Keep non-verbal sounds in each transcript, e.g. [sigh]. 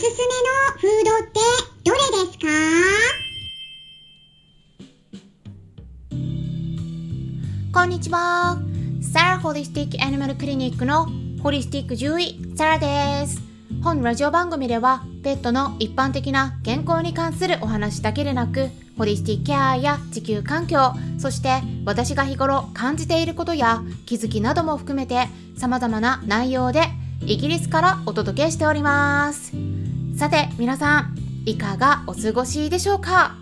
すすめのフードってどれですか？こんにちは。サラホリスティックアニマルクリニックのホリスティック獣医、サラです。本ラジオ番組では、ペットの一般的な健康に関するお話だけでなく、ホリスティックケアや地球環境、そして私が日頃感じていることや気づきなども含めて様々な内容でイギリスからお届けしております。さて皆さん、いかがお過ごしでしょうか？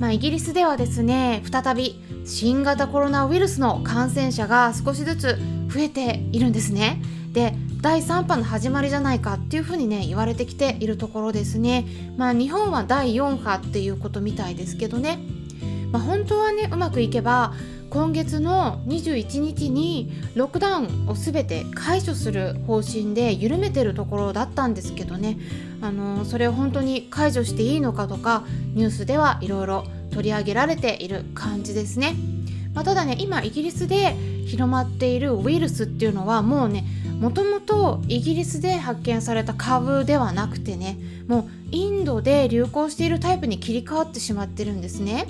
まあ、イギリスではですね、再び新型コロナウイルスの感染者が少しずつ増えているんですね。で、第3波の始まりじゃないかっていうふうにね言われてきているところですね。まあ日本は第4波っていうことみたいですけどね、まあ、本当はねうまくいけば今月の21日にロックダウンを全て解除する方針で緩めてるところだったんですけどねあのそれを本当に解除していいのかとかニュースではいろいろ取り上げられている感じですね、まあ、ただね今イギリスで広まっているウイルスっていうのはもうねもともとイギリスで発見された株ではなくてねもうインドで流行しているタイプに切り替わってしまってるんですね。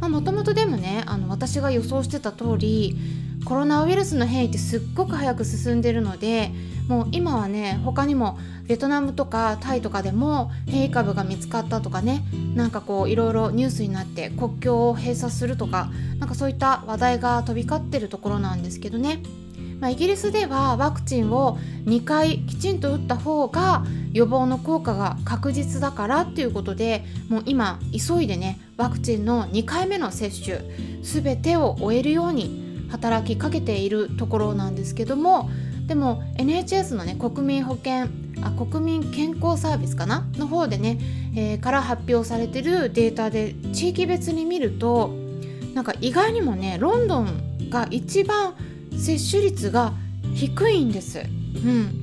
もともとでもねあの私が予想してた通りコロナウイルスの変異ってすっごく早く進んでるのでもう今はね他にもベトナムとかタイとかでも変異株が見つかったとかねなんかこういろいろニュースになって国境を閉鎖するとかなんかそういった話題が飛び交ってるところなんですけどね。まあ、イギリスではワクチンを2回きちんと打った方が予防の効果が確実だからっていうことでもう今急いでねワクチンの2回目の接種全てを終えるように働きかけているところなんですけどもでも NHS のね国民保険あ国民健康サービスかなの方でね、えー、から発表されてるデータで地域別に見るとなんか意外にもねロンドンが一番接種率が低いんです。うん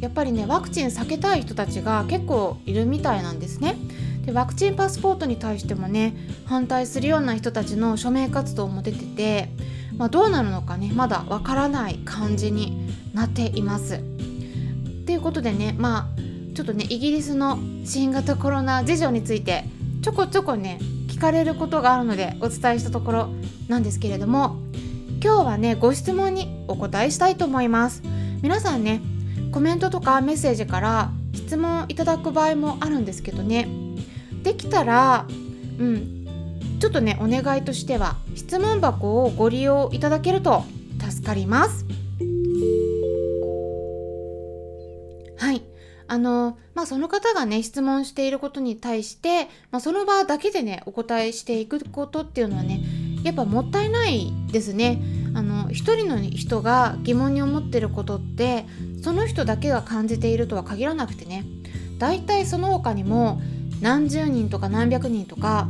やっぱりねワクチン避けたい人たちが結構いるみたいなんですね。でワクチンパスポートに対してもね反対するような人たちの署名活動も出てて、まあ、どうなるのかねまだわからない感じになっています。ということでねまあちょっとねイギリスの新型コロナ事情についてちょこちょこね聞かれることがあるのでお伝えしたところなんですけれども今日はねご質問にお答えしたいと思います皆さんねコメントとかメッセージから質問いただく場合もあるんですけどねできたらうんちょっとねお願いとしては質問箱をご利用いただけると助かりますはいあのまあその方がね質問していることに対して、まあ、その場だけでねお答えしていくことっていうのはねやっぱもったいないですね。あの一人の人が疑問に思ってることってその人だけが感じているとは限らなくてねだいたいその他にも何十人とか何百人とか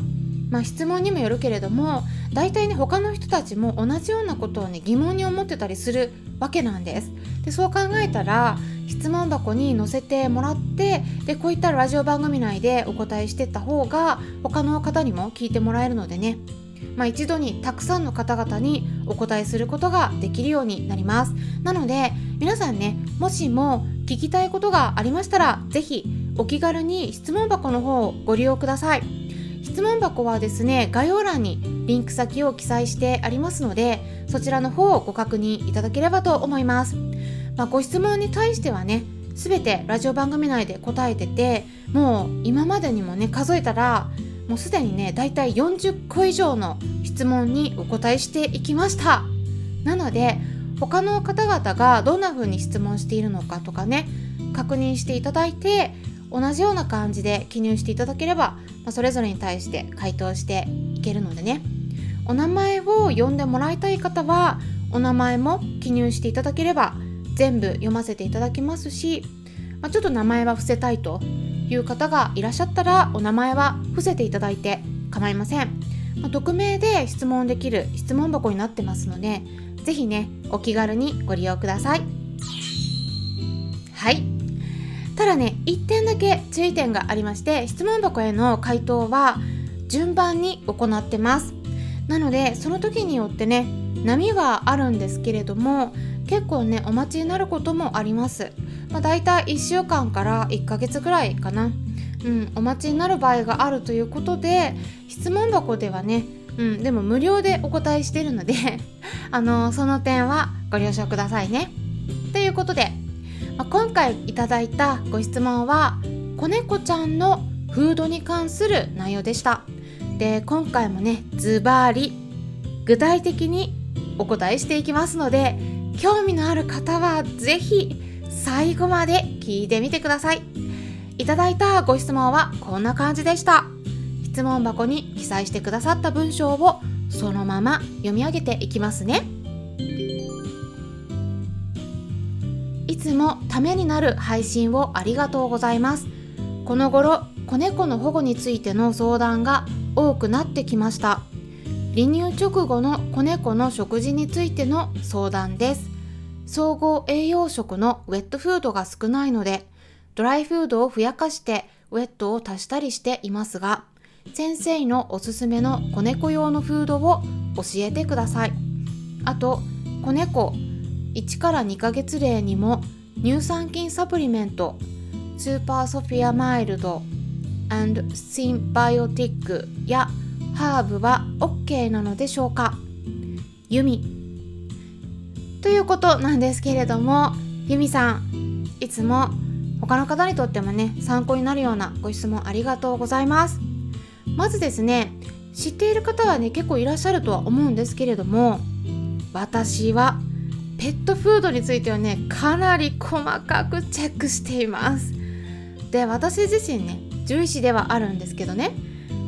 まあ質問にもよるけれども大体ね他の人たちも同じようなことをね疑問に思ってたりするわけなんです。でそう考えたら質問箱に載せてもらってでこういったラジオ番組内でお答えしてった方が他の方にも聞いてもらえるのでねまあ、一度にたくさんの方々にお答えすることができるようになりますなので皆さんねもしも聞きたいことがありましたら是非お気軽に質問箱の方をご利用ください。質問箱はですね概要欄にリンク先を記載してありますのでそちらの方をご確認いただければと思います、まあ、ご質問に対してはね全てラジオ番組内で答えててもう今までにもね数えたらもうすでにねだいたい40個以上の質問にお答えしていきました。なので他の方々がどんな風に質問しているのかとかね確認していただいて同じような感じで記入していただければ、まあ、それぞれに対して回答していけるのでね。お名前を呼んでもらいたい方はお名前も記入していただければ全部読ませていただきますし、まあ、ちょっと名前は伏せたいという方がいらっしゃったらお名前は伏せていただいて構いません、まあ、匿名で質問できる質問箱になってますので是非ねお気軽にご利用ください。はい。ただね1点だけ注意点がありまして質問箱への回答は順番に行ってます。なのでその時によってね波はあるんですけれども結構ねお待ちになることもあります。まあ、大体1週間から1ヶ月ぐらいかな、うん、お待ちになる場合があるということで質問箱ではね、うん、でも無料でお答えしてるので [laughs] あのその点はご了承くださいね。ということで、まあ、今回いただいたご質問は子猫ちゃんのフードに関する内容でした。で今回もねズバリ具体的にお答えしていきますので興味のある方は是非最後まで聞いてみてください。いただいたご質問はこんな感じでした。質問箱に記載してくださった文章をそのまま読み上げていきますね。いつもためになる配信をありがとうございます。この頃子猫の保護についての相談が多くなってきました。離乳直後の子猫の食事についての相談です。総合栄養食のウェットフードが少ないのでドライフードをふやかしてウェットを足したりしていますが先生のおすすめの子猫用のフードを教えてください。あと子猫1から2ヶ月例にも乳酸菌サプリメントスーパーソフィアマイルドシンバイオティックやハーブは OK なのでしょうか？ユミ。ということなんですけれどもユミさんいつも他の方にとってもね参考になるようなご質問ありがとうございます。まずですね知っている方はね結構いらっしゃるとは思うんですけれども私はペットフードについてはねかなり細かくチェックしています。で私自身ね獣医師ではあるんですけどね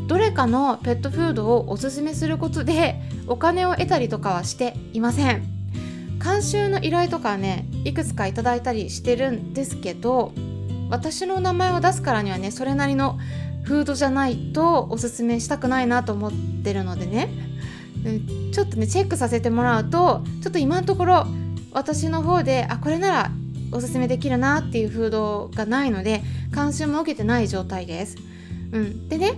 どれかのペットフードをおすすめすることでお金を得たりとかはしていません。監修の依頼とかねいくつかいただいたりしてるんですけど私の名前を出すからにはねそれなりのフードじゃないとおすすめしたくないなと思ってるのでねちょっとねチェックさせてもらうとちょっと今のところ私の方であこれならおすすめできるなっていうフードがないので監修も受けてない状態です。うん、でね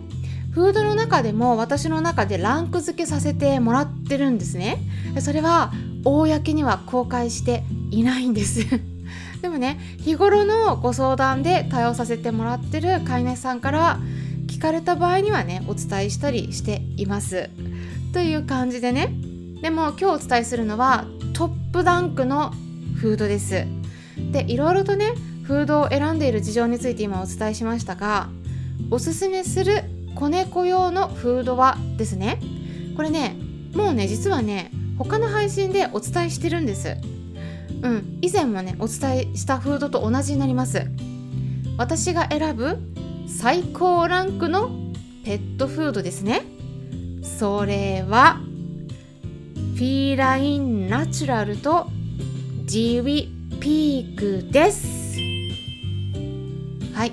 フードの中でも私の中でランク付けさせてもらってるんですね。それは公には公開していないんです。[laughs] でもね日頃のご相談で対応させてもらってる飼い主さんから聞かれた場合にはねお伝えしたりしています。という感じでね。でも今日お伝えするのはトップランクのフードです。でいろいろとねフードを選んでいる事情について今お伝えしましたがおすすめする子猫用のフードはですね。これねもうね実はね他の配信でお伝えしてるんです。うん以前もねお伝えしたフードと同じになります。私が選ぶ最高ランクのペットフードですね。それはフィーラインナチュラルとジウィピークです。はい。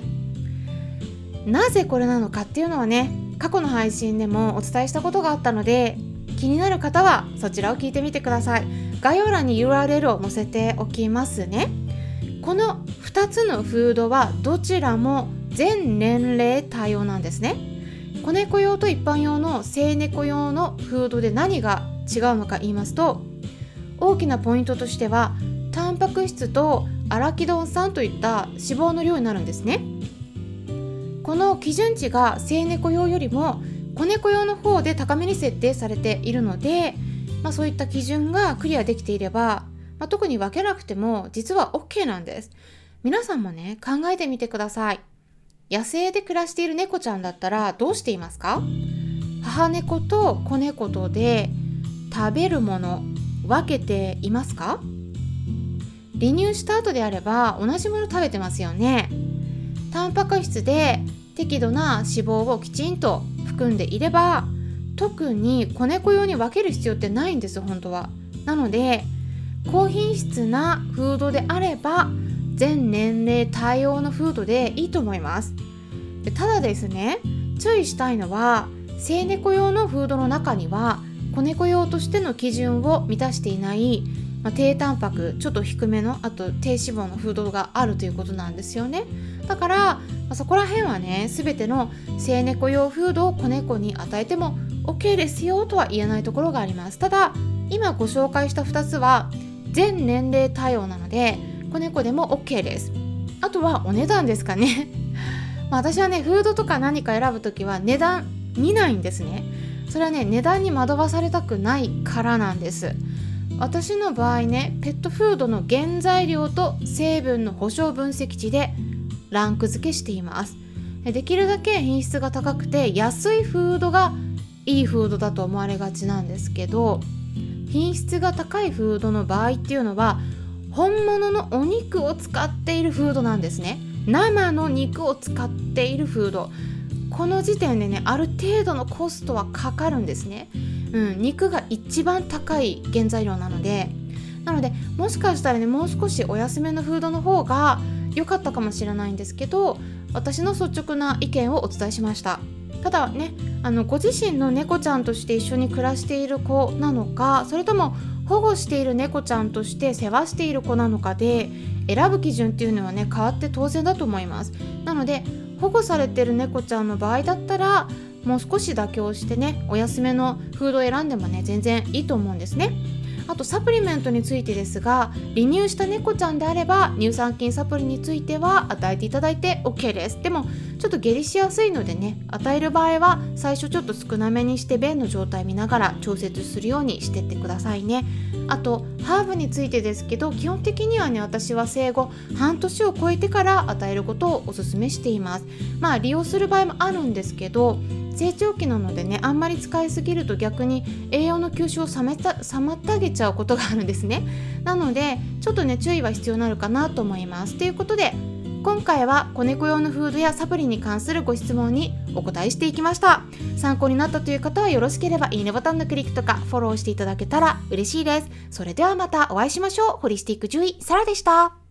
なぜこれなのかっていうのはね過去の配信でもお伝えしたことがあったので気になる方はそちらを聞いてみてください。概要欄に URL を載せておきますね。この2つのフードはどちらも全年齢対応なんですね。子猫用と一般用の生猫用のフードで何が違うのか言いますと大きなポイントとしてはタンパク質とアラキドン酸といった脂肪の量になるんですね。この基準値が生猫用よりも子猫用の方で高めに設定されているので、まあ、そういった基準がクリアできていれば、まあ、特に分けなくても実は OK なんです。皆さんもね考えてみてください。野生で暮らしている猫ちゃんだったらどうしていますか？母猫と子猫とで食べるもの分けていますか？離乳した後であれば同じもの食べてますよね。タンパク質で適度な脂肪をきちんと含んでいれば特に子猫用に分ける必要ってないんです本当は。なので高品質なフードであれば全年齢対応のフードでいいと思います。でただですね注意したいのは生猫用のフードの中には子猫用としての基準を満たしていないまあ、低タンパクちょっと低めのあと低脂肪のフードがあるということなんですよね。だから、まあ、そこら辺はね全ての生猫用フードを子猫に与えても OK ですよとは言えないところがあります。ただ今ご紹介した2つは全年齢対応なので子猫でも OK です。あとはお値段ですかね。[laughs] まあ私はねフードとか何か選ぶ時は値段見ないんですね。それはね値段に惑わされたくないからなんです。私の場合ねペットフードの原材料と成分の保証分析値でランク付けしています。できるだけ品質が高くて安いフードがいいフードだと思われがちなんですけど品質が高いフードの場合っていうのは本物のお肉を使っているフードなんですね。生の肉を使っているフード。この時点でねある程度のコストはかかるんですね、うん、肉が一番高い原材料なので。なのでもしかしたらねもう少しお安めのフードの方が良かったかもしれないんですけど私の率直な意見をお伝えしました。ただねあのご自身の猫ちゃんとして一緒に暮らしている子なのかそれとも保護している猫ちゃんとして世話している子なのかで選ぶ基準っていうのはね変わって当然だと思います。なので保護されてる猫ちゃんの場合だったらもう少し妥協してねお安めのフードを選んでもね全然いいと思うんですね。あとサプリメントについてですが離乳した猫ちゃんであれば乳酸菌サプリについては与えていただいて OK です。でもちょっと下痢しやすいのでね与える場合は最初ちょっと少なめにして便の状態見ながら調節するようにしてってくださいね。あとハーブについてですけど基本的にはね私は生後半年を超えてから与えることをおすすめしています。まあ利用する場合もあるんですけど成長期なのでねあんまり使いすぎると逆に栄養の吸収を妨げちゃうことがあるんですね。なのでちょっとね注意は必要になるかなと思います。ということで今回は子猫用のフードやサプリに関するご質問にお答えしていきました。参考になったという方はよろしければいいねボタンのクリックとかフォローしていただけたら嬉しいです。それではまたお会いしましょう。ホリスティック獣医サラでした。